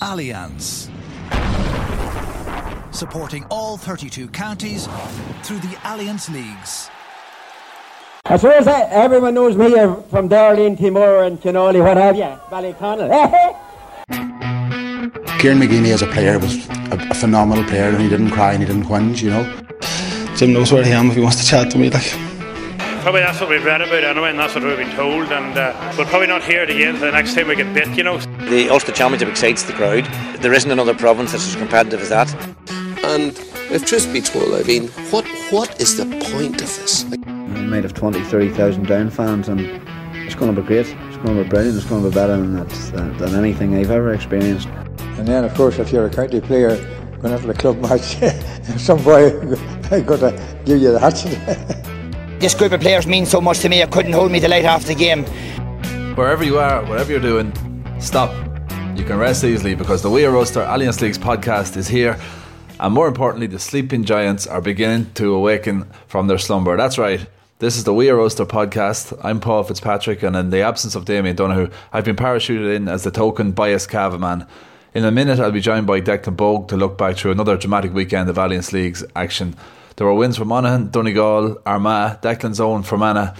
Allianz. Supporting all 32 counties through the Allianz Leagues. I suppose that everyone knows me from Darlene, Timor and Chinoli, what have you, Ballyconnell. Kieran McGeeney as a player was a, a, phenomenal player and he didn't cry and he didn't whinge, you know. Jim knows where I am if he wants to chat to me, like. Probably that's what we've read about anyway, and that's what we've been told. And uh, we'll probably not hear it again the next time we get bit, you know. The Ulster Championship excites the crowd. There isn't another province that's as competitive as that. And if truth be told, I mean, what what is the point of this? Like, we might have 20, 30,000 down fans, and it's going to be great. It's going to be brilliant. It's going to be better than, that, than, than anything I've ever experienced. And then, of course, if you're a county player going after the club match, some boy got to give you the hatchet. this group of players means so much to me. It couldn't hold me the light after the game. Wherever you are, whatever you're doing, stop. You can rest easily because the We Are Ulster Allianz Leagues podcast is here. And more importantly, the sleeping giants are beginning to awaken from their slumber. That's right. This is the We Are Ulster podcast. I'm Paul Fitzpatrick, and in the absence of Damien Donoghue, I've been parachuted in as the token bias Cavan man. In a minute, I'll be joined by Declan Bogue to look back through another dramatic weekend of Allianz League's action. There were wins for Monaghan, Donegal, Armagh, Declan's own Fermanagh,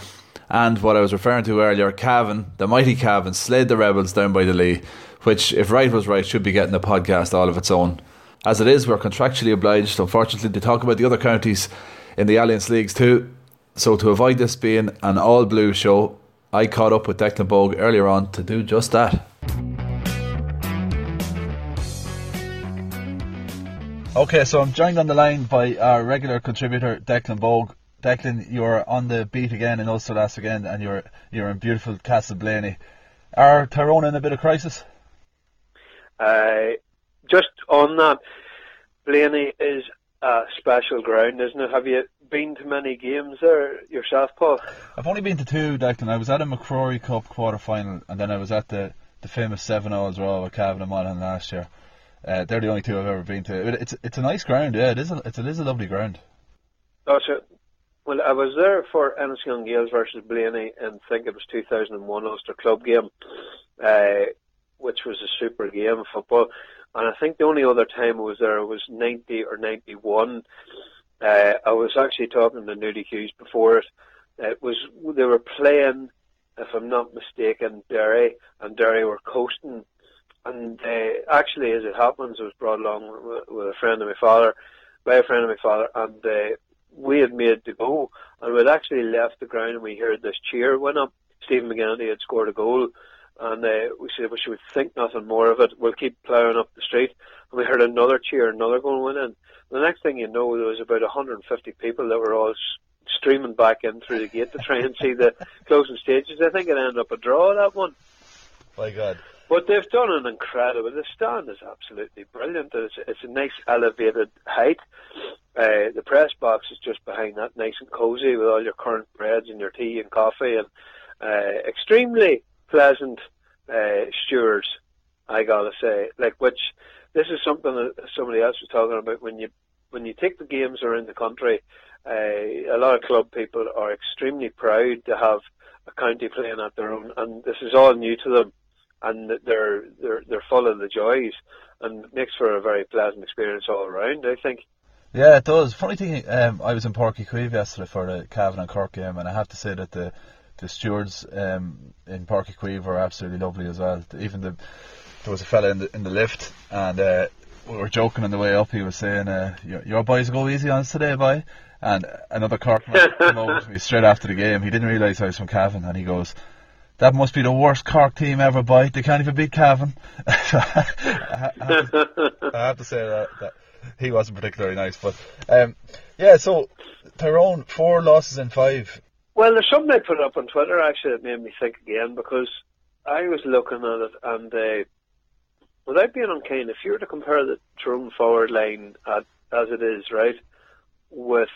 and what I was referring to earlier, Cavan, the mighty Cavan, slayed the Rebels down by the Lee, which, if right was right, should be getting a podcast all of its own. As it is, we're contractually obliged, unfortunately, to talk about the other counties in the Allianz Leagues too. So, to avoid this being an all blue show, I caught up with Declan Bogue earlier on to do just that. Okay, so I'm joined on the line by our regular contributor, Declan Bogue. Declan, you're on the beat again in Ulster last again, and you're you're in beautiful Castleblayney. Are Tyrone in a bit of crisis? Uh, just on that, Blaney is a special ground, isn't it? Have you been to many games there yourself, Paul? I've only been to two, Declan. I was at a MacRory Cup quarter final, and then I was at the, the famous Seven Alls Raw with Cavan and Monaghan last year. Uh, they're the only two I've ever been to. It's it's a nice ground, yeah. It is a, it's, it is a lovely ground. So, well, I was there for Enniskillen Gaels versus Blaney, and I think it was 2001 Ulster Club game, uh, which was a super game of football. And I think the only other time I was there was 90 or 91. Uh, I was actually talking to Nudie Hughes before it. It was they were playing, if I'm not mistaken, Derry, and Derry were coasting and uh, actually, as it happens, I was brought along with, a friend of my father, by a friend of my father, and uh, we had made to go, and we'd actually left the ground, and we heard this cheer went up. Stephen McGinnity had scored a goal, and uh, we said, "We should think nothing more of it. We'll keep ploughing up the street." And we heard another cheer, another goal went in. The next thing you know, there was about 150 people that were all streaming back in through the gate to try and see the closing stages. I think it ended up a draw that one. My God. But they've done an incredible. The stand is absolutely brilliant. It's, it's a nice elevated height. Uh, the press box is just behind that, nice and cosy with all your currant breads and your tea and coffee, and uh, extremely pleasant uh, stewards. I gotta say, like which this is something that somebody else was talking about when you when you take the games around the country. Uh, a lot of club people are extremely proud to have a county playing at their own, and this is all new to them and they're they're they're full of the joys and makes for a very pleasant experience all around. I think. Yeah, it does. Funny thing, um, I was in Uí Chaoimh yesterday for the Cavan and Cork game, and I have to say that the the stewards um, in Uí Chaoimh were absolutely lovely as well. Even the there was a fella in the in the lift, and uh, we were joking on the way up. He was saying, uh, your, "Your boys go easy on us today, boy." And another Cork man came over to me straight after the game. He didn't realise I was from Cavan, and he goes, that must be the worst Cork team ever, boy. They can't even beat Cavan. I, have to, I, have to, say that, that, he wasn't particularly nice. But um, yeah, so Tyrone, four losses in five. Well, there's something I put up on Twitter actually that made me think again because I was looking at it and uh, without being unkind, if you were to compare the Tyrone forward line at, as it is, right, with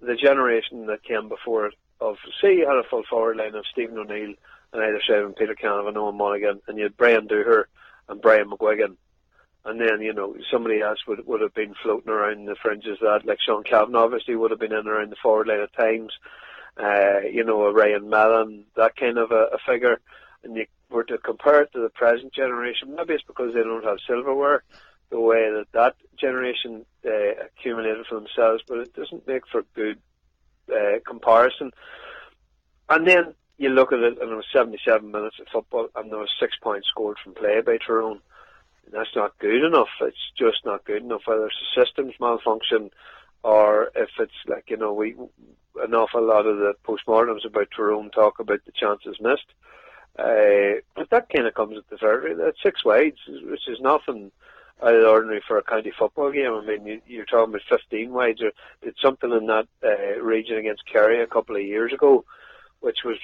the generation that came before it, of say you had a full forward line of Stephen O'Neill and either Seven Peter Canavan, Owen Mulligan, and you had Brian Dooher and Brian McGuigan. And then, you know, somebody else would would have been floating around the fringes that, like Sean Cavanagh obviously would have been in around the forward line at times. Uh, you know, a Ryan Mellon, that kind of a, a figure. And you were to compare it to the present generation, maybe it's because they don't have silverware the way that that generation uh, accumulated for themselves, but it doesn't make for good uh, comparison. And then you look at it, and it was 77 minutes of football, and there was six points scored from play by Tyrone. That's not good enough. It's just not good enough. Whether it's a systems malfunction, or if it's like you know, we an awful lot of the postmortems about Tyrone talk about the chances missed. Uh, but that kind of comes at the very That's six wides, which is nothing out of the ordinary for a county football game. I mean, you, you're talking about 15 wides. Or did something in that uh, region against Kerry a couple of years ago, which was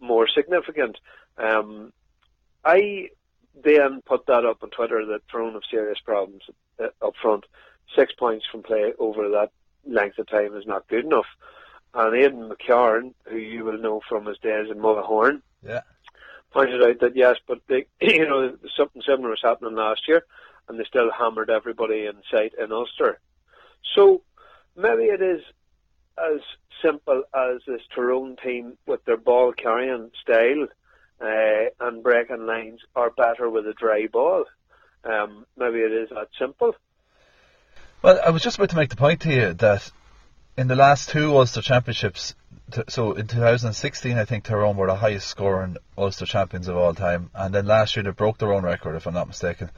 more significant. Um, I then put that up on Twitter that Tyrone have serious problems uh, up front. Six points from play over that length of time is not good enough. And Aidan McCarn, who you will know from his days in Mullaghorn, yeah. pointed out that yes, but they, you know something similar was happening last year, and they still hammered everybody in sight in Ulster. So maybe it is as simple as this Tyrone team with their ball carrying style uh, and breaking lines are better with a dry ball. Um, maybe it is that simple. Well, I was just about to make the point to you that in the last two Ulster Championships, so in 2016, I think Tyrone were the highest scoring Ulster champions of all time, and then last year they broke their own record, if I'm not mistaken.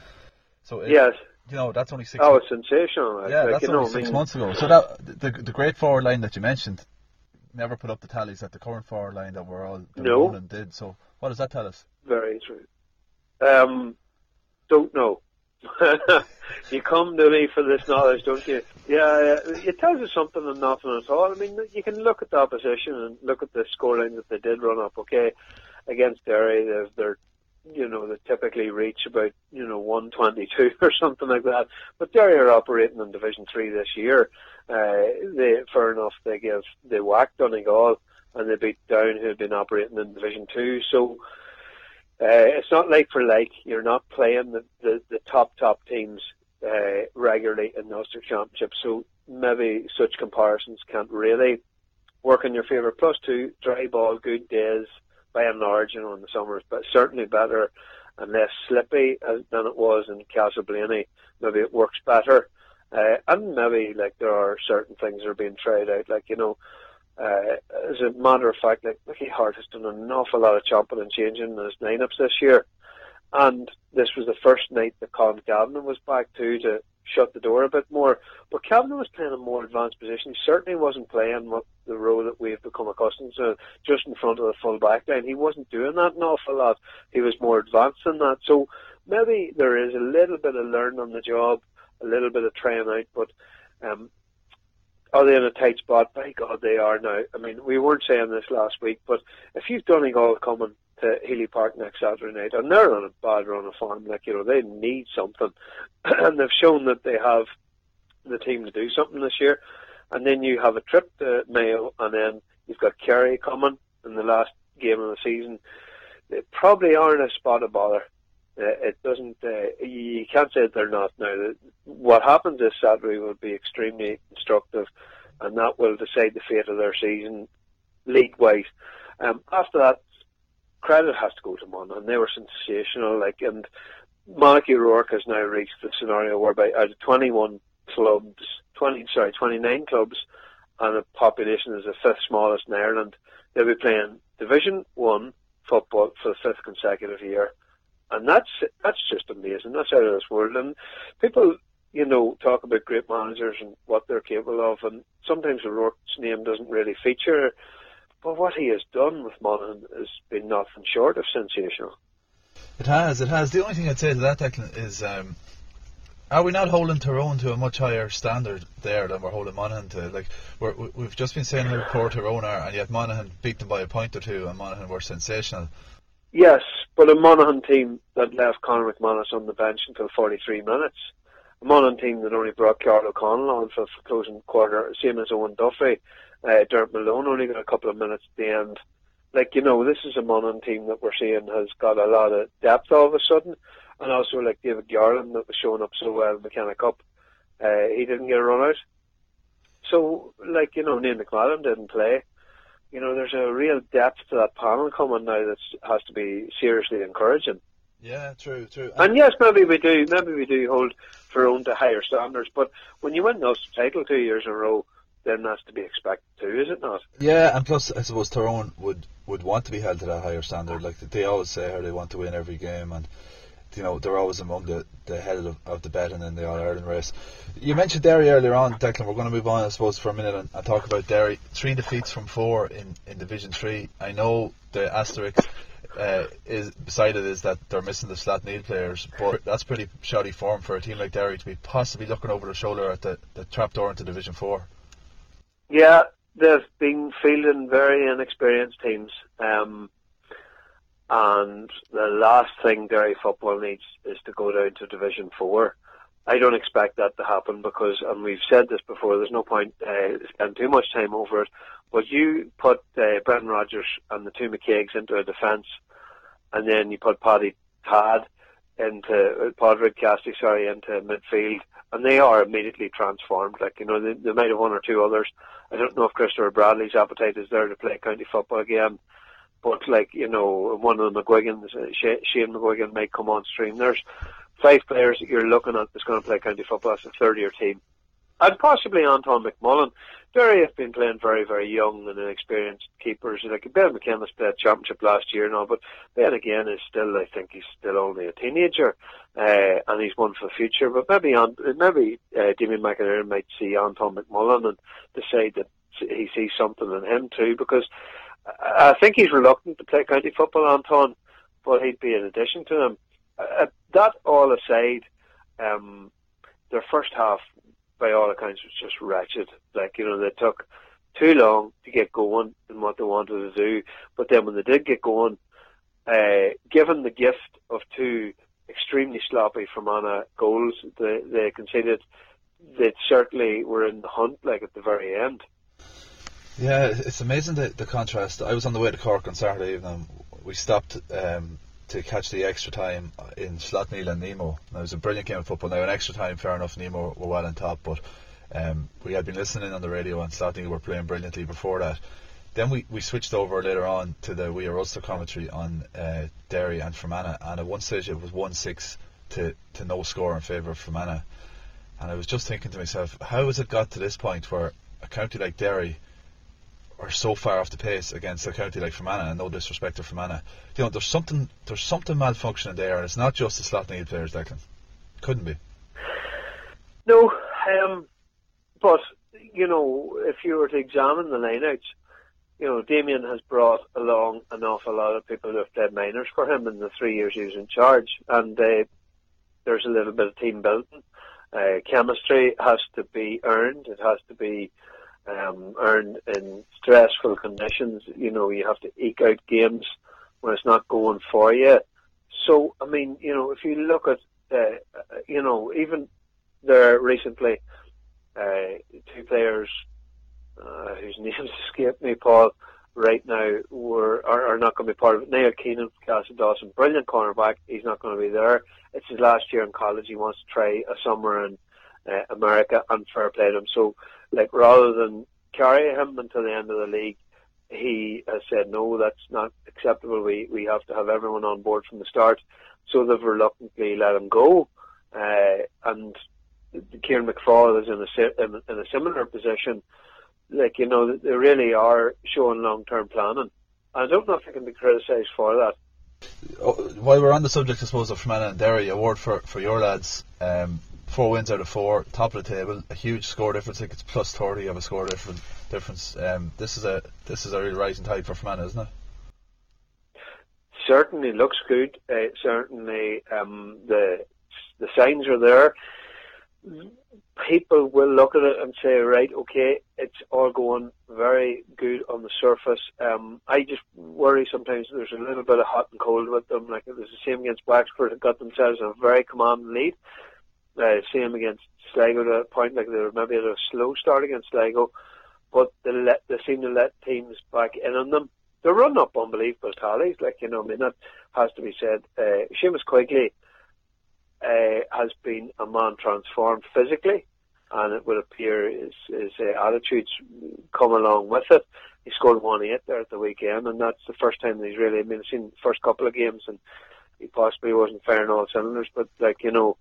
So it, yes, you know that's only six. Oh, it's sensational! Yeah, like, that's you only know, six I mean, months ago. So that the the great forward line that you mentioned never put up the tallies that the current forward line that we're all that No. Did. So what does that tell us? Very true. Um, don't know. you come to me for this knowledge, don't you? Yeah, it tells us something and nothing at all. I mean, you can look at the opposition and look at the scoreline that they did run up. Okay, against Derry, they're, they're you know, they typically reach about, you know, 122 or something like that. But Derry are operating in Division 3 this year. Uh, they, fair enough, they give, they whacked Donegal and they beat Down who had been operating in Division 2. So, uh, it's not like for like. You're not playing the, the, the top, top teams, uh, regularly in the Ulster Championship. So maybe such comparisons can't really work in your favour. Plus two, dry ball, good days, by and large, you know, in the summers, but certainly better and less slippy as, than it was in Castleblayney. Maybe it works better. Uh, and maybe like there are certain things that are being tried out, like you know, uh, as a matter of fact, like Mickey Harte has done an awful lot of chopping and changing in his lineups this year, and this was the first night that Colm Cavanagh was back too to shut the door a bit more. But Cavanagh was playing a more advanced position. He certainly wasn't playing the role that we've become accustomed to, just in front of the full back line. He wasn't doing that an awful lot. He was more advanced than that. So maybe there is a little bit of learning on the job, a little bit of trying out, but um, Oh, are they in a tight spot? By God, they are now. I mean, we weren't saying this last week, but if you've Donegal coming to Healy Park next Saturday night, and they're on a bad run of form, like, you know, they need something. and they've shown that they have the team to do something this year. And then you have a trip to Mayo, and then you've got Kerry coming in the last game of the season. They probably aren't a spot of bother. Uh, it doesn't. Uh, you can't say they're not now. What happens this Saturday will be extremely instructive, and that will decide the fate of their season league-wise. Um, after that, credit has to go to Monaghan. They were sensational. Like, and Malachy O'Rourke has now reached the scenario whereby out of 21 clubs, 20 sorry, 29 clubs, and the population is the fifth smallest in Ireland, they'll be playing Division One football for the fifth consecutive year, and that's that's just amazing. That's out of this world. And people, you know, talk about great managers and what they're capable of, and sometimes O'Rourke's name doesn't really feature. But what he has done with Monaghan has been nothing short of sensational. It has, it has. The only thing I'd say to that, Declan, is um, are we not holding Tyrone to a much higher standard there than we're holding Monaghan to? Like we're, we've just been saying how poor Tyrone are, and yet Monaghan beat them by a point or two, and Monaghan were sensational. Yes, but a Monaghan team that left Conor McManus on the bench until 43 minutes. A Monaghan team that only brought Karl O'Connell on for the closing quarter, same as Owen Duffy. Uh, Dermot Malone only got a couple of minutes at the end. Like, you know, this is a Monaghan team that we're seeing has got a lot of depth all of a sudden. And also, like David Garland that was showing up so well in the McKenna Cup, uh, he didn't get a run out. So, like, you know, Neil McMahon didn't play. You know, there's a real depth to that panel coming now that has to be seriously encouraging. Yeah, true, true. And yes, maybe we do, maybe we do hold Tyrone to higher standards. But when you win those title two years in a row, then that's to be expected too, is it not? Yeah, and plus, I suppose Tyrone would would want to be held to that higher standard. Like they always say, how they want to win every game, and you know they're always among the, the head of, of the betting in the All Ireland race. You mentioned Derry earlier on, Declan. We're going to move on, I suppose, for a minute and, and talk about Derry. Three defeats from four in, in Division Three. I know the asterisk uh, is beside it is that they're missing the Slaughtneil players, but that's pretty shoddy form for a team like Derry to be possibly looking over their shoulder at the, the trapdoor into Division Four. Yeah, they've been fielding very inexperienced teams, um, and the last thing Derry football needs is to go down to Division Four. I don't expect that to happen because, and we've said this before, there's no point uh, spending too much time over it. But you put uh, Brendan Rogers and the two McKaigues into a defence, and then you put Paddy Tad into uh, Padraig Cassidy, sorry, into midfield, and they are immediately transformed. Like you know, they, they might have one or two others. I don't know if Christopher Bradley's appetite is there to play county football again, but like you know, one of the McGuigans, uh, Shane McGuigan, might come on stream. There's five players that you're looking at that's going to play county football as a third year team. And possibly Anton McMullen. Derry have been playing very, very young and inexperienced keepers. Like Ben McKenna's played championship last year now, but Ben again is still, I think he's still only a teenager, uh, and he's one for the future. But maybe on, maybe uh, Damian McErlain might see Anton McMullen and decide that he sees something in him too, because I think he's reluctant to play county football, Anton, but he'd be an addition to him. Uh, that all aside, um, their first half, by all accounts, was just wretched. Like you know, they took too long to get going in what they wanted to do. But then when they did get going, uh, given the gift of two extremely sloppy Fermanagh goals, they, they conceded. They certainly were in the hunt, like at the very end. Yeah, it's amazing the, the contrast. I was on the way to Cork on Saturday evening. We stopped um, to catch the extra time in Slaughtneil and Nemo. Now, it was a brilliant game of football. Now, in extra time, fair enough, Nemo were well on top, but um, we had been listening on the radio and Slaughtneil were playing brilliantly before that. Then we, we switched over later on to the We Are Ulster commentary on uh, Derry and Fermanagh, and at one stage it was 1 6 to, to no score in favour of Fermanagh. And I was just thinking to myself, how has it got to this point where a county like Derry are so far off the pace against a county like Fermanagh, and no disrespect to Fermanagh. You know, there's something there's something malfunctioning there, and it's not just the Slaughtneil players, Declan. Couldn't be. No, um, but you know, if you were to examine the lineouts, you know, Damien has brought along an awful lot of people who have played minors for him in the three years he was in charge, and uh, there's a little bit of team building. Uh, chemistry has to be earned. It has to be um, earned in stressful conditions. You know, you have to eke out games when it's not going for you. So, I mean, you know, if you look at, uh, you know, even there recently, uh, two players uh, whose names escape me, Paul, right now were are, are not going to be part of it. Niall Keenan, Castle Dawson, brilliant cornerback. He's not going to be there. It's his last year in college. He wants to try a summer in uh, America and fair play to him. So like rather than carry him until the end of the league, he has said no, that's not acceptable. We we have to have everyone on board from the start. So they've reluctantly let him go, uh, and Kieran McFall is in a in, in a similar position. Like you know, they really are showing long term planning. I don't know if they can be criticised for that. Oh, while we're on the subject, I suppose, of Fermanagh and Derry, award for, for your lads. Um, four wins out of four, top of the table, a huge score difference. I think it's plus thirty of a score difference. Difference. Um, this is a this is a real rising tide for Fermanagh, isn't it? Certainly looks good. Uh, certainly, um, the the signs are there. People will look at it and say, right, okay, it's all going very good on the surface. Um, I just worry sometimes there's a little bit of hot and cold with them. Like it was the same against Wexford, it got themselves a very commanding lead uh, same against Sligo to a point like they were maybe at a slow start against Sligo, but they let they seem to let teams back in on them. They run up unbelievable tallies, like you know, I mean that has to be said. Uh, Seamus Quigley uh, has been a man transformed physically. and it would appear his, his uh, attitudes come along with it. He scored one eight there at the weekend, and that's the first time he's really. I mean, I've seen the first couple of games, and he possibly wasn't firing all cylinders, but like you know,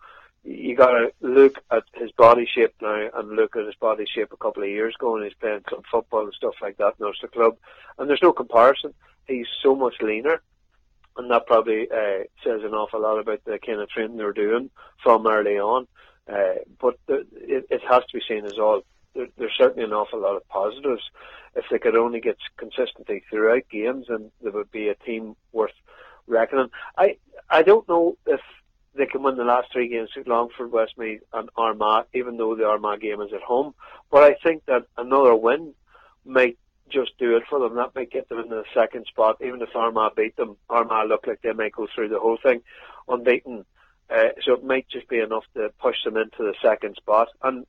you got to look at his body shape now and look at his body shape a couple of years ago when he's playing club football and stuff like that in Ulster Club, and there's no comparison. He's so much leaner, and that probably uh, says an awful lot about the kind of training they're doing from early on. Uh, but the, it, it has to be seen as all. There, there's certainly an awful lot of positives. If they could only get consistency throughout games, and there would be a team worth reckoning. I I don't know if they can win the last three games Longford, Westmeath and Armagh, even though the Armagh game is at home. But I think that another win might just do it for them. That might get them in the second spot. Even if Armagh beat them, Armagh look like they might go through the whole thing unbeaten. Uh, so it might just be enough to push them into the second spot. And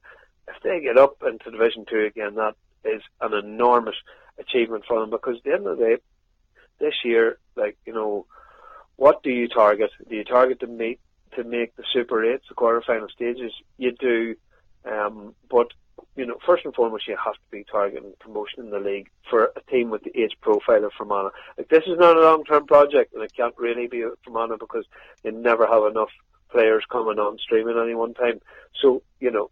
if they get up into Division Two again, that is an enormous achievement for them because at the end of the day, this year, like you know, what do you target? Do you target to meet to make the Super Eights, the quarter-final stages? You do, um, but you know, first and foremost, you have to be targeting promotion in the league for a team with the age profile of Fermanagh. Like this is not a long-term project, and it can't really be Fermanagh because they never have enough players coming on stream at any one time. So you know,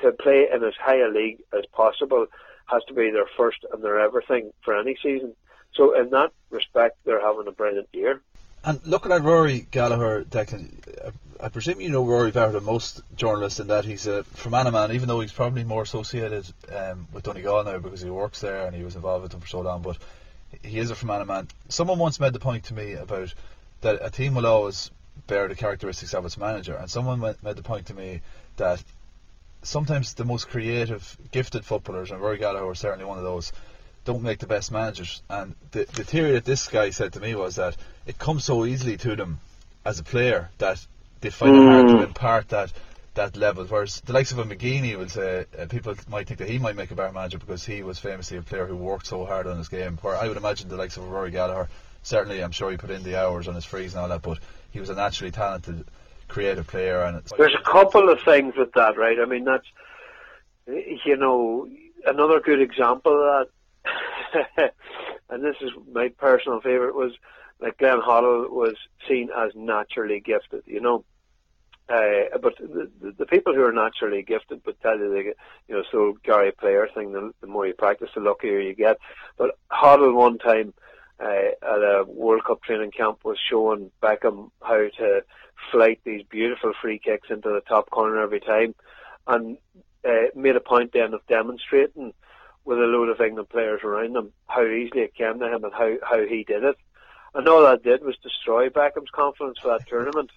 to play in as high a league as possible has to be their first and their everything for any season. So in that respect, they're having a brilliant year. And looking at Rory Gallagher, Declan, I presume you know Rory better than most journalists in that he's a Fermanagh man, even though he's probably more associated um, with Donegal now because he works there and he was involved with them for so long. But he is a Fermanagh man. Someone once made the point to me about that a team will always bear the characteristics of its manager, and someone made the point to me that sometimes the most creative, gifted footballers, and Rory Gallagher was certainly one of those, don't make the best managers. And the, the theory that this guy said to me was that it comes so easily to them as a player that they find mm. it hard to mm. impart that that level. Whereas the likes of a McGeeney will say uh, people might think that he might make a better manager because he was famously a player who worked so hard on his game. Where I would imagine the likes of a Rory Gallagher, certainly I'm sure he put in the hours on his frees and all that, but he was a naturally talented creative player. And there's a couple of things with that, right? I mean, that's you know another good example of that, and this is my personal favorite was like Glenn Hoddle was seen as naturally gifted, you know. Uh, but the, the people who are naturally gifted would tell you, they, you know, so Gary Player thing, the, the more you practice, the luckier you get. But Hoddle one time uh, at a World Cup training camp was showing Beckham how to flight these beautiful free kicks into the top corner every time, and uh, made a point then of demonstrating with a load of England players around him how easily it came to him and how, how he did it. And all that did was destroy Beckham's confidence for that tournament.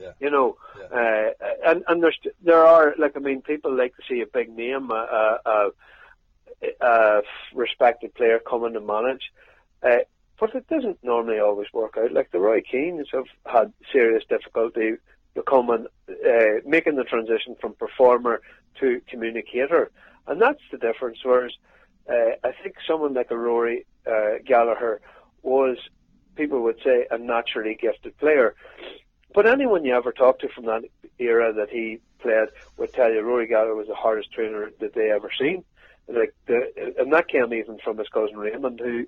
Yeah. You know, yeah. uh, and and there's there are like I mean people like to see a big name, a, a, a respected player coming to manage, uh, but it doesn't normally always work out. Like the Roy Keanes have had serious difficulty becoming uh, making the transition from performer to communicator, and that's the difference. Whereas uh, I think someone like a Rory uh, Gallagher was people would say a naturally gifted player. But anyone you ever talked to from that era that he played would tell you Rory Gallagher was the hardest trainer that they ever seen. Like the, and that came even from his cousin Raymond, who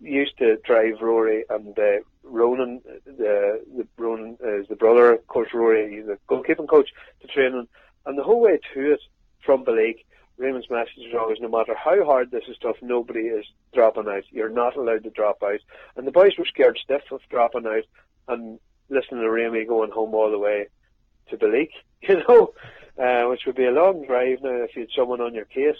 used to drive Rory and uh, Ronan, the, the Ronan is the brother of course. Rory, he's a goalkeeping coach, to training. And the whole way to it from Belleek, Raymond's message is always, no matter how hard this is tough, nobody is dropping out. You're not allowed to drop out. And the boys were scared stiff of dropping out and listening to Ramey going home all the way to Belleek, you know, uh, which would be a long drive now if you had someone on your case.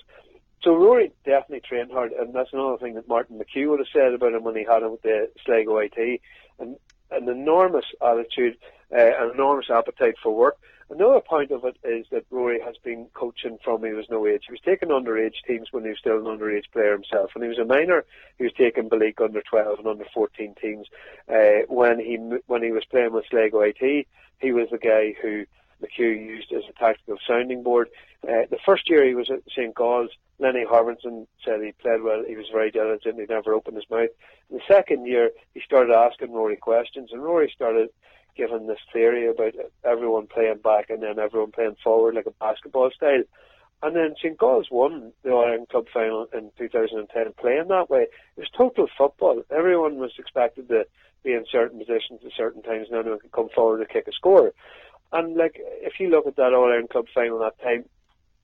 So Rory definitely trained hard, and that's another thing that Martin McHugh would have said about him when he had him with the Sligo IT. And an enormous attitude, uh, an enormous appetite for work. Another point of it is that Rory has been coaching from he was no age. He was taking underage teams when he was still an underage player himself. When he was a minor, he was taking Belleek under 12 and under 14 teams. Uh, when he when he was playing with Sligo IT, he was the guy who McHugh used as a tactical sounding board. Uh, the first year he was at St. Gall's, Lenny Harbinson said he played well. He was very diligent. He never opened his mouth. In the second year, he started asking Rory questions, and Rory started given this theory about everyone playing back and then everyone playing forward like a basketball style. And then St. Galls won the Ireland Club final in 2010 playing that way. It was total football. Everyone was expected to be in certain positions at certain times and anyone could come forward to kick a score. And like, if you look at that All Ireland Club final that time,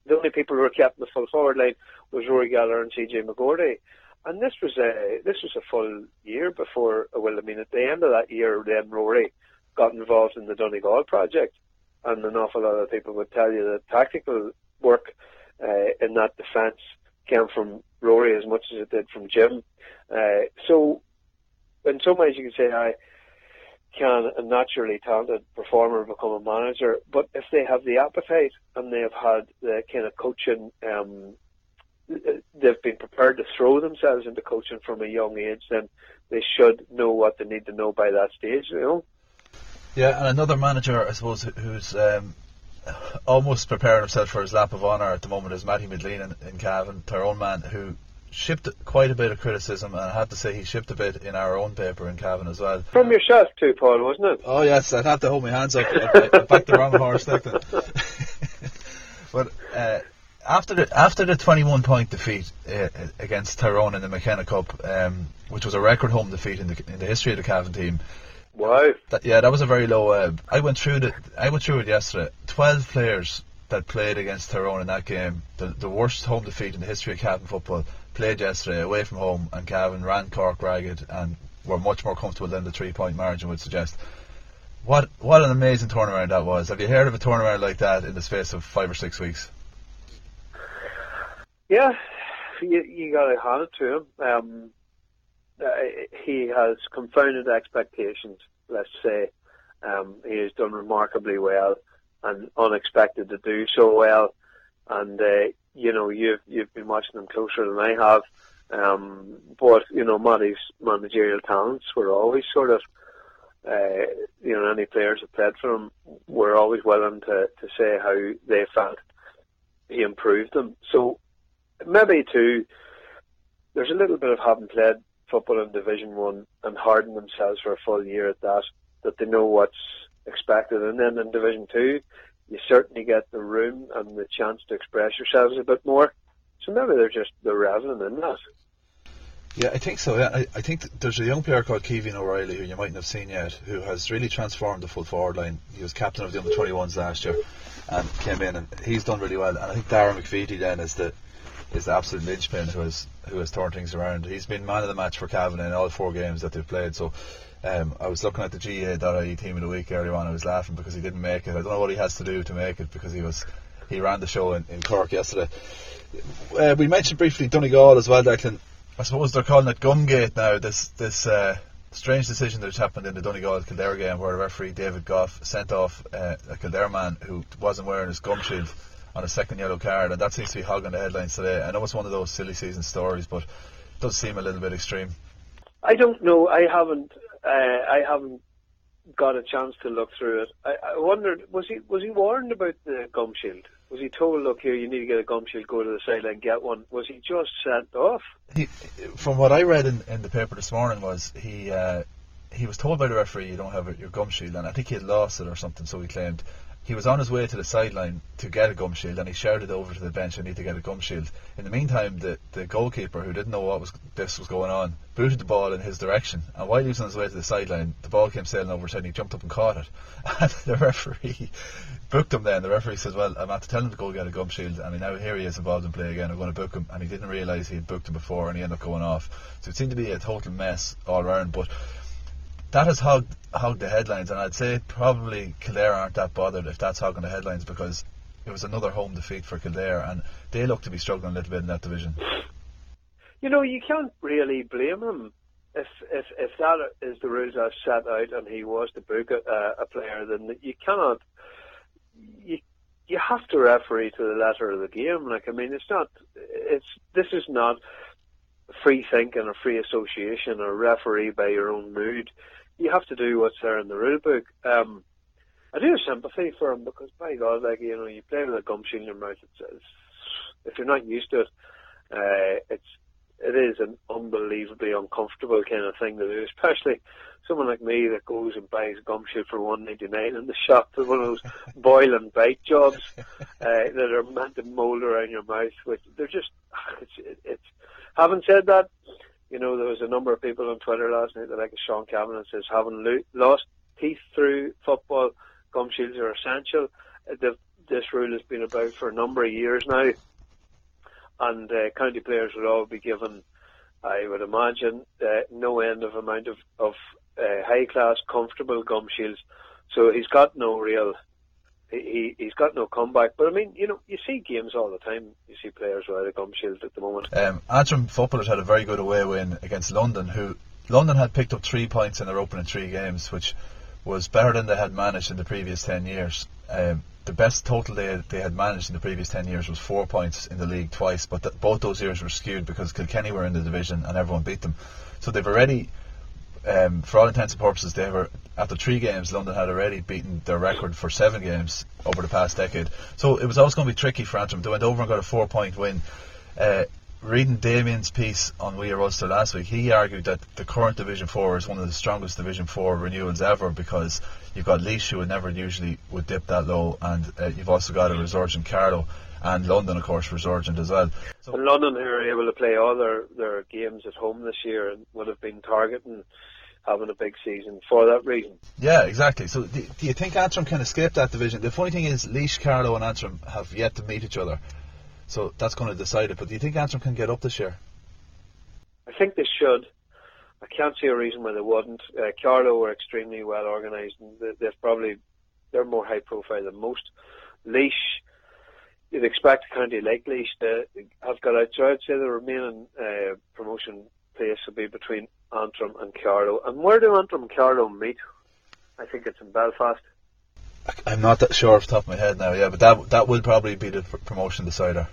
the only people who were kept in the full forward line was Rory Gallagher and CJ McGourty. And this was a this was a full year before. Well, I mean, at the end of that year, then Rory got involved in the Donegal project, and an awful lot of people would tell you that tactical work uh, in that defence came from Rory as much as it did from Jim. Uh, so, in some ways, you can say I can a naturally talented performer become a manager, but if they have the appetite and they have had the kind of coaching um, they've been prepared to throw themselves into coaching from a young age, then they should know what they need to know by that stage, you know. Yeah, and another manager, I suppose, who's um, almost preparing himself for his lap of honour at the moment is Matty McGleenan in, in Cavan, Tyrone man, who shipped quite a bit of criticism, and I have to say he shipped a bit in our own paper in Cavan as well. From yourself too, Paul, wasn't it? Oh yes, I'd have to hold my hands up. I, I backed the wrong horse, but uh, after the after the 21 point defeat uh, against Tyrone in the McKenna Cup, um, which was a record home defeat in the in the history of the Cavan team. Wow. That, yeah, that was a very low. Uh, I went through the I went through it yesterday. 12 players that played against Tyrone in that game, the the worst home defeat in the history of Cavan football, played yesterday away from home, and Cavan ran Cork ragged and were much more comfortable than the three point margin would suggest. What what an amazing tournament that was! Have you heard of a tournament like that in the space of five or six weeks? Yeah, you, you got to hand it to him. Um, uh, he has confounded expectations. Let's say um, he has done remarkably well and unexpected to do so well. And uh, you know, you've you've been watching them closer than I have. Um, but you know, Matty's managerial talents were always sort of, uh, you know, any players that played for him were always willing to to say how they felt he improved them. So maybe too, there's a little bit of having played football in Division One and hardened themselves for a full year at that, that they know what's expected. And then in Division Two, you certainly get the room and the chance to express yourselves a bit more. So maybe they're just they're reveling in that. Yeah, I think so. Yeah, I, I think there's a young player called Kevin O'Reilly who you mightn't have seen yet, who has really transformed the full forward line. He was captain of the under 21s last year, and came in and he's done really well. And I think Dara McVeety then is the is the absolute linchpin who has who has turned things around. He's been man of the match for Cavan in all four games that they've played. So um, I was looking at the GAA.ie team of the week earlier on. I was laughing because he didn't make it. I don't know what he has to do to make it because he was he ran the show in, in Cork yesterday. Uh, we mentioned briefly Donegal as well, Declan. I suppose they're calling it Gumgate now. This this uh, strange decision that's happened in the Donegal Kildare game where referee David Gough sent off uh, a Kildare man who wasn't wearing his gum shield on a second yellow card, and that seems to be hogging the headlines today. I know it's one of those silly season stories, but it does seem a little bit extreme. I don't know. I haven't. Uh, I haven't got a chance to look through it. I, I wondered was he was he warned about the gum shield? Was he told, look here, you need to get a gum shield, go to the sideline, get one? Was he just sent off? He, from what I read in, in the paper this morning, was he uh, he was told by the referee you don't have your gum shield, and I think he had lost it or something, so he claimed he was on his way to the sideline to get a gum shield and he shouted over to the bench, I need to get a gum shield. In the meantime, the, the goalkeeper, who didn't know what was this was going on, booted the ball in his direction. And while he was on his way to the sideline, the ball came sailing over his head and he jumped up and caught it. And the referee booked him then. The referee says, Well, I'm at to tell him to go get a gum shield. And now here he is involved in play again. I'm going to book him. And he didn't realise he had booked him before and he ended up going off. So it seemed to be a total mess all around. But that has hogged, the headlines, and I'd say probably Kildare aren't that bothered if that's hogging the headlines because it was another home defeat for Kildare, and they look to be struggling a little bit in that division. You know, you can't really blame him if if if that is the rules are set out, and he was to book a, a player, then you cannot. You you have to referee to the letter of the game. Like I mean, it's not. It's this is not free thinking or free association or referee by your own mood you have to do what's there in the rule book. Um, I do have sympathy for him because, by God, like you know, you play with a gum in your mouth. It's, it's, if you're not used to it, uh, it's it is an unbelievably uncomfortable kind of thing to do, especially someone like me that goes and buys gum shield for one ninety nine in the shop, one of those boil and bite jobs uh, that are meant to mold around your mouth. Which they're just it's it's. Having said that, you know there was a number of people on Twitter last night that like Sean Cavanagh says having lo- lost teeth through football, gum shields are essential. Uh, the, this rule has been about for a number of years now, and uh, county players would all be given. I would imagine uh, no end of amount of, of uh, high class, comfortable gum shields. So he's got no real, he he's got no comeback. But I mean, you know, you see games all the time. You see players without a gum shield at the moment. Um, Antrim footballers had a very good away win against London, who London had picked up three points in their opening three games, which was better than they had managed in the previous ten years. Um, the best total they they had managed in the previous ten years was four points in the league twice, but th- both those years were skewed because Kilkenny were in the division and everyone beat them. So they've already um, for all intents and purposes, they were after three games. London had already beaten their record for seven games over the past decade. So it was always going to be tricky for Antrim. They went over and got a four-point win. Uh, reading Damien's piece on We Are Ulster last week, he argued that the current Division Four is one of the strongest Division Four renewals ever because you've got Laois who would never usually would dip that low, and uh, you've also got a resurgent Carlow, and London, of course, resurgent as well. So and London, who are able to play all their, their games at home this year, and would have been targeting having a big season for that reason. Yeah, exactly. So do, do you think Antrim can escape that division? The funny thing is, Laois, Carlow, and Antrim have yet to meet each other, so that's going to decide it. But do you think Antrim can get up this year? I think they should. I can't see a reason why they wouldn't. Uh, Carlow are extremely well organised, and they've probably they're more high profile than most. Laois, you'd expect a county like Laois to have got out. So I'd say the remaining uh, promotion place will be between Antrim and Carlow. And where do Antrim and Carlow meet? I think it's in Belfast. I'm not that sure off the top of my head now, yeah, but that that will probably be the promotion decider.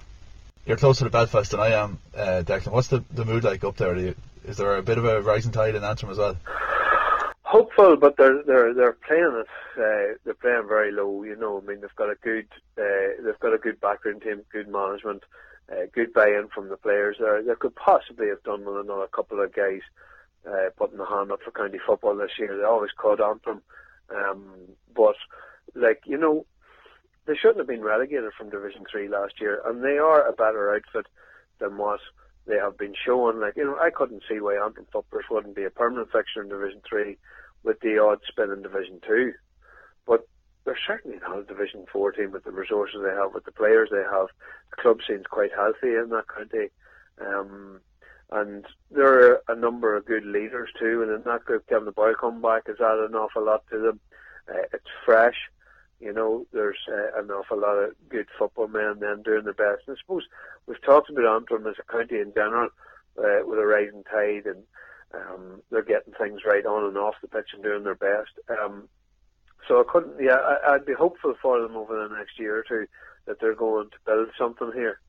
You're closer to Belfast than I am, uh, Declan. What's the, the mood like up there? You, is there a bit of a rising tide in Antrim as well? Hopeful, but they're they're they're playing it. Uh, they're playing very low. You know, I mean, they've got a good uh, they've got a good background team, good management uh, good buy-in from the players there. They could possibly have done with another couple of guys uh, putting the hand up for county football this year. They always on from, um, but like you know, they shouldn't have been relegated from Division Three last year, and they are a better outfit than what they have been showing. Like you know, I couldn't see why Antrim footballers wouldn't be a permanent fixture in Division Three with the odd spin in Division Two, but they're certainly not a Division Four team with the resources they have, with the players they have. The club seems quite healthy in that county, um, and there are a number of good leaders too. And in that group, Kevin Boyle come back has added an awful lot to them. Uh, it's fresh, you know. There's uh, an awful lot of good football men then doing their best. And I suppose we've talked about Antrim as a county in general, uh, with a rising tide and. Um, they're getting things right on and off the pitch and doing their best. Um, so I couldn't. Yeah, I, would be hopeful for them over the next year or two that they're going to build something here.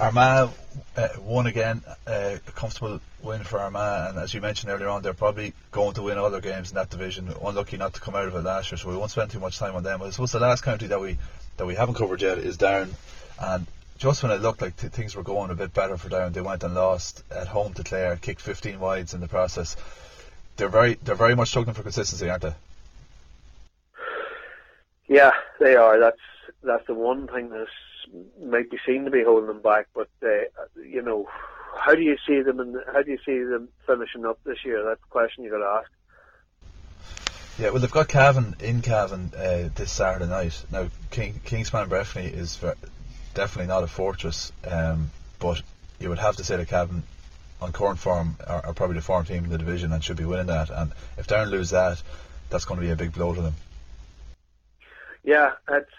Armagh uh, won again, uh, a comfortable win for Armagh, and as you mentioned earlier on, they're probably going to win other games in that division. Unlucky not to come out of it last year, so we won't spend too much time on them. But I suppose the last county that we that we haven't covered yet is Down, and just when it looked like t- things were going a bit better for Down, they went and lost at home to Clare, kicked 15 wides in the process. They're very they're very much struggling for consistency, aren't they? Yeah, they are. That's that's the one thing that might be seen to be holding them back. But uh, you know, how do you see them and how do you see them finishing up this year? That's the question you got to ask. Yeah, well, they've got Cavan in Cavan uh, this Saturday night. Now, King, Kingspan Breffni is definitely not a fortress, um, but you would have to say that Cavan, on current form, are, are, probably the form team in the division and should be winning that. And if Down lose that, that's going to be a big blow to them. Yeah, it's.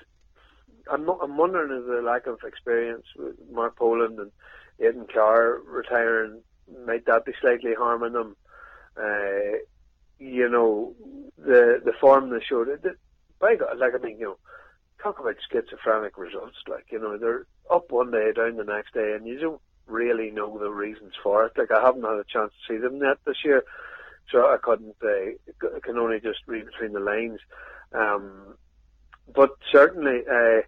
I'm I'm wondering if the lack of experience with Mark Poland and Aidan Carr retiring might that be slightly harming them. Uh, you know, the the form they showed. By God, like I mean, you know, talk about schizophrenic results. Like you know, they're up one day, down the next day, and you don't really know the reasons for it. Like I haven't had a chance to see them yet this year, so I couldn't. Uh, I can only just read between the lines. Um, but certainly uh,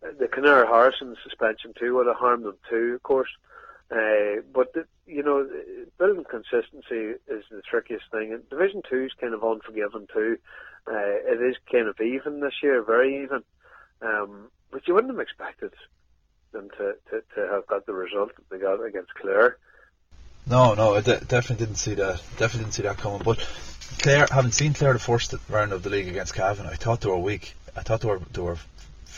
the Connaire Harrison suspension too would have harmed them too, of course. Uh, but the, you know, building consistency is the trickiest thing. And Division Two is kind of unforgiving too. Uh, it is kind of even this year, very even. Um, but you wouldn't have expected them to, to, to have got the result that they got against Clare. No, no, I de- definitely didn't see that. Definitely didn't see that coming. But Clare, having seen Clare the first round of the league against Cavan, I thought they were weak. I thought they were they were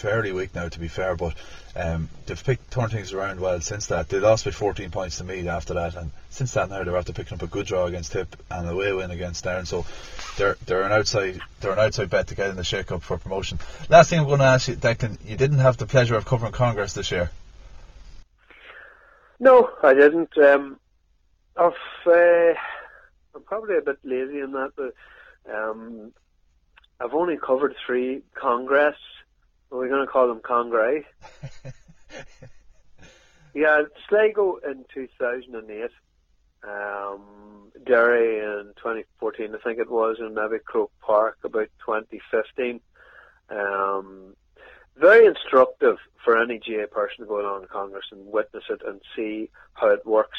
fairly weak now, to be fair. But um, they've picked turned things around well since that. They lost by 14 points to Meath after that, and since that now they're after picking up a good draw against Tip and a away win against Down. So they're they're an outside they're an outside bet to get in the shake up for promotion. Last thing I'm going to ask you, Declan, you didn't have the pleasure of covering Congress this year. No, I didn't. Um, I've, uh, I'm probably a bit lazy in that, but um, I've only covered three Congress. We're going to call them Congress. yeah, Sligo in 2008, um, Derry in 2014, I think it was, and maybe Croke Park about 2015. Um, very instructive for any GAA person to go along to Congress and witness it and see how it works.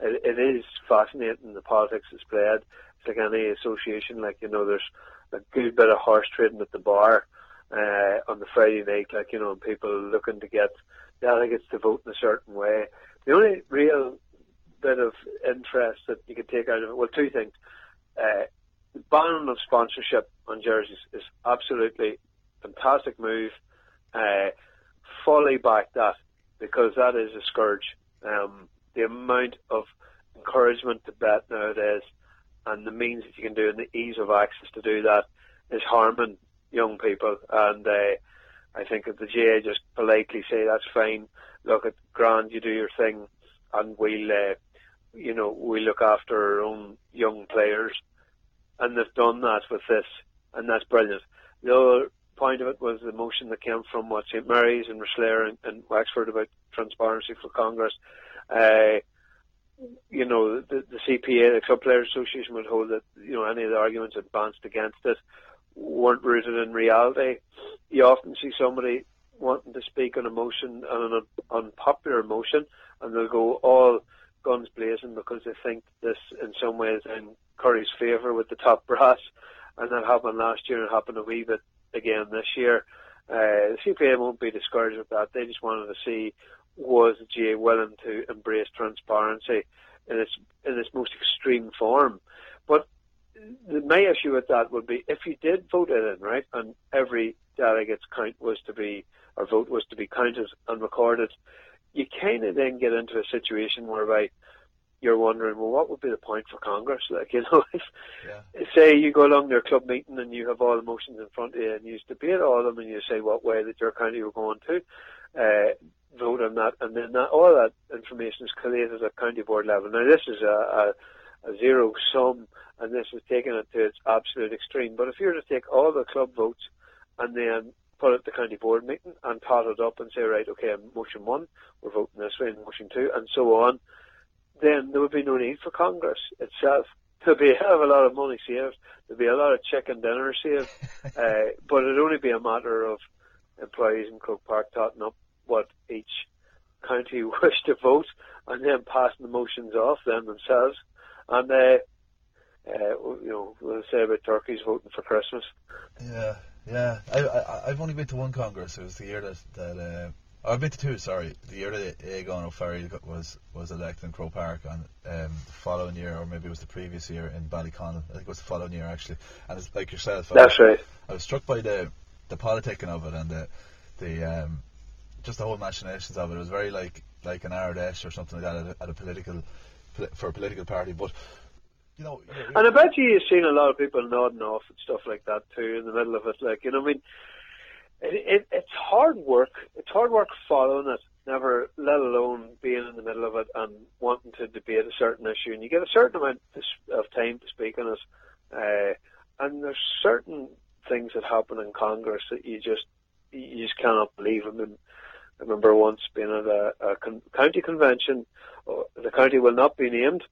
It, it is fascinating the politics that's played. It's like any association, like you know, there's a good bit of horse trading at the bar uh, on the Friday night, like you know, and people looking to get delegates to vote in a certain way. The only real bit of interest that you could take out of it, well, two things. Uh, the ban of sponsorship on jerseys is absolutely fantastic move. Uh, fully back that because that is a scourge. Um, the amount of encouragement to bet nowadays and the means that you can do and the ease of access to do that is harming young people. And uh, I think that the GAA just politely say that's fine. Look at grand, you do your thing, and we'll, uh, you know, we look after our own young players. And they've done that with this, and that's brilliant. The other point of it was the motion that came from what St Mary's and Rosslare and, and Wexford about transparency for Congress. Uh, you know, the, the CPA, the Club Players Association, would hold that you know any of the arguments advanced against it weren't rooted in reality. You often see somebody wanting to speak on emotion and an unpopular emotion, and they'll go all guns blazing because they think this, in some ways, in Curry's favour with the top brass. And that happened last year and happened a wee bit again this year. Uh, the CPA won't be discouraged with that. They just wanted to see was the GAA willing to embrace transparency in its in its most extreme form. But my issue with that would be if you did vote it in, right, and every delegate's count was to be or vote was to be counted and recorded, you kind of then get into a situation whereby you're wondering, well, what would be the point for Congress? Like, you know, if yeah. say you go along their club meeting and you have all the motions in front of you and you debate all of them and you say what way that your county will go on to, uh, vote on that, and then that, all that information is collated at county board level. Now, this is a, a, a zero sum, and this is taking it to its absolute extreme. But if you were to take all the club votes and then put it at the county board meeting and tot it up and say, right, okay, motion one, we're voting this way, and motion two, and so on, then there would be no need for Congress itself. There'd be a hell of a lot of money saved. There'd be a lot of chicken dinner saved. uh, but it'd only be a matter of employees in Croke Park totting up what each county wish to vote and then passing the motions off them themselves. And uh, uh, you know, say about turkeys voting for Christmas. Yeah, yeah. I, I I've only been to one Congress. It was the year that that. Uh, oh, I've been to two. Sorry, the year that Eamon O'Farrell was was elected in Croke Park, and um, the following year, or maybe it was the previous year in Ballyconnell. I think it was the following year actually. And it's like yourself. That's I, right. I was struck by the the politicking of it and the the um, just the whole machinations of it. It was very like like an Ard Fheis or something like that at a, at a political for a political party, but. You know, and I bet you you've seen a lot of people nodding off and stuff like that too in the middle of it. Like you know, I mean, it, it, it's hard work. It's hard work following it. Never, let alone being in the middle of it and wanting to debate a certain issue. And you get a certain amount of time to speak on it. Uh, and there's certain things that happen in Congress that you just you just cannot believe. I mean, I remember once being at a, a con- county convention. Uh, the county will not be named,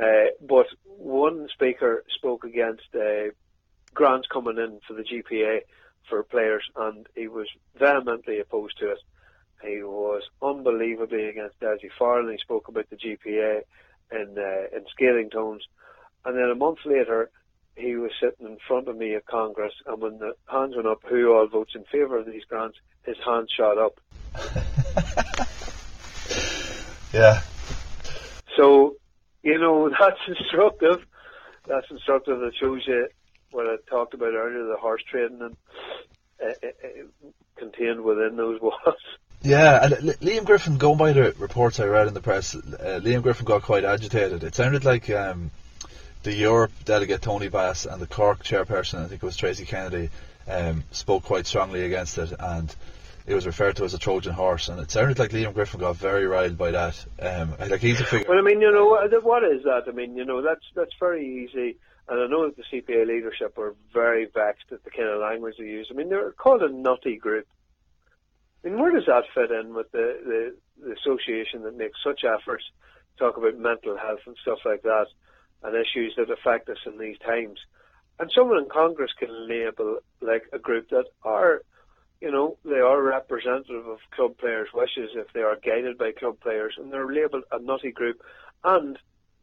uh, but one speaker spoke against uh, grants coming in for the GPA for players, and he was vehemently opposed to it. He was unbelievably against Dessie Farrell. He spoke about the GPA in uh, in scathing tones. And then a month later, he was sitting in front of me at Congress, and when the hands went up, who all votes in favour of these grants, his hand shot up. yeah. So, you know, that's instructive. That's instructive. That shows you what I talked about earlier, the horse trading and uh, uh contained within those walls. Yeah, and Liam Griffin, going by the reports I read in the press, uh, Liam Griffin got quite agitated. It sounded like um, the Europe delegate Tony Bass and the Cork chairperson, I think it was Tracey Kennedy, um, spoke quite strongly against it, and it was referred to as a Trojan horse. And it sounded like Liam Griffin got very riled by that. Um, like he's a figure. Well, I mean, you know, what is that? I mean, you know, that's that's very easy. And I know that the CPA leadership are very vexed at the kind of language they use. I mean, they're called a nutty group. I mean, where does that fit in with the, the, the association that makes such efforts to talk about mental health and stuff like that and issues that affect us in these times? And someone in Congress can label like a group that are, you know, they are representative of club players' wishes if they are guided by club players, and they're labelled a nutty group. And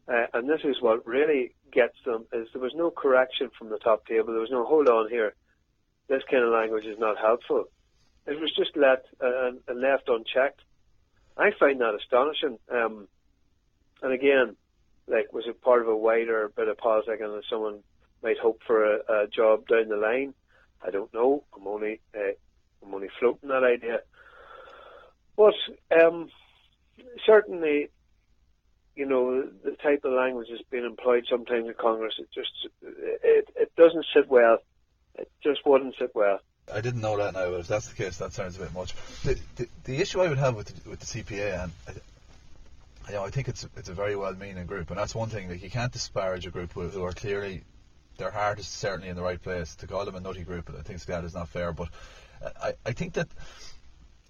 uh, and this is what really gets them is there was no correction from the top table. There was no hold on here. This kind of language is not helpful. It was just let uh, and left unchecked. I find that astonishing. Um, and again, like, was it part of a wider bit of politics and someone might hope for a, a, job down the line? I don't know. I'm only uh, I'm only floating that idea. But um, certainly, you know, the type of language that's been employed sometimes in Congress, it just it, it doesn't sit well. It just wouldn't sit well. I didn't know that now, but if that's the case, that sounds a bit much. The, the, the issue I would have with the, with the CPA, and you know, I think it's it's a very well-meaning group, and that's one thing. Like you can't disparage a group who, who are clearly their heart is certainly in the right place. To call them a nutty group, I think that is not fair. But I, I think that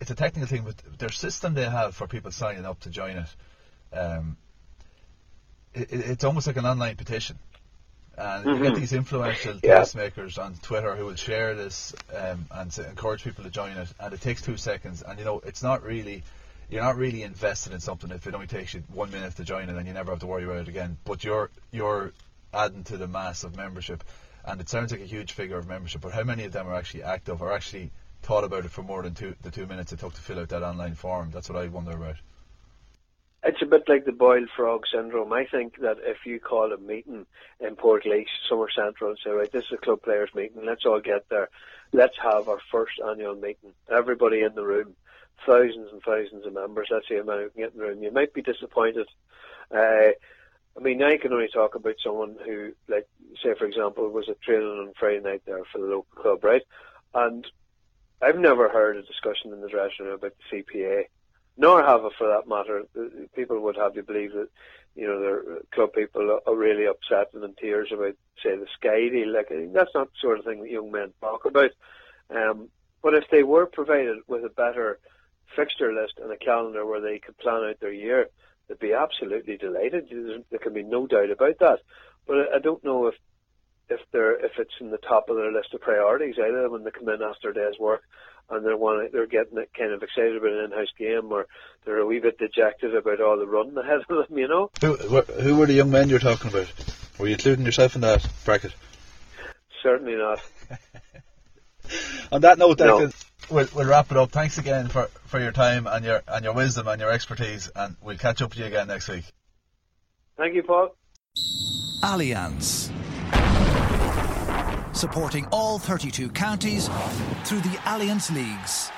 it's a technical thing, but their system they have for people signing up to join it, um, it, it's almost like an online petition. And mm-hmm. you get these influential yeah. tastemakers on Twitter who will share this um, and encourage people to join it. And it takes two seconds. And you know, it's not really, you're not really invested in something if it only takes you one minute to join and you never have to worry about it again. But you're you're adding to the mass of membership. And it sounds like a huge figure of membership. But how many of them are actually active or actually thought about it for more than two, the two minutes it took to fill out that online form? That's what I wonder about. It's a bit like the boiled frog syndrome. I think that if you call a meeting in Portlaoise, Summer Central, and say, right, this is a club players meeting, let's all get there. Let's have our first annual meeting. Everybody in the room, thousands and thousands of members, that's the amount you can get in the room. You might be disappointed. Uh, I mean, I can only talk about someone who, like, say, for example, was at training on Friday night there for the local club, right? And I've never heard a discussion in the dressing room about the CPA nor have it for that matter. People would have you believe that, you know, their club people are really upset and in tears about, say, the Sky deal. Like, that's not the sort of thing that young men talk about. Um, but if they were provided with a better fixture list and a calendar where they could plan out their year, they'd be absolutely delighted. There can be no doubt about that. But I don't know if if they're if it's in the top of their list of priorities either when they come in after a day's work and they're one, they're getting kind of excited about an in-house game, or they're a wee bit dejected about all the run ahead of them. You know. Who who were the young men you're talking about? Were you including yourself in that bracket? Certainly not. On that note, no. We'll, we'll wrap it up. Thanks again for, for your time and your and your wisdom and your expertise, and we'll catch up with you again next week. Thank you, Paul. Allianz supporting all 32 counties through the Allianz Leagues.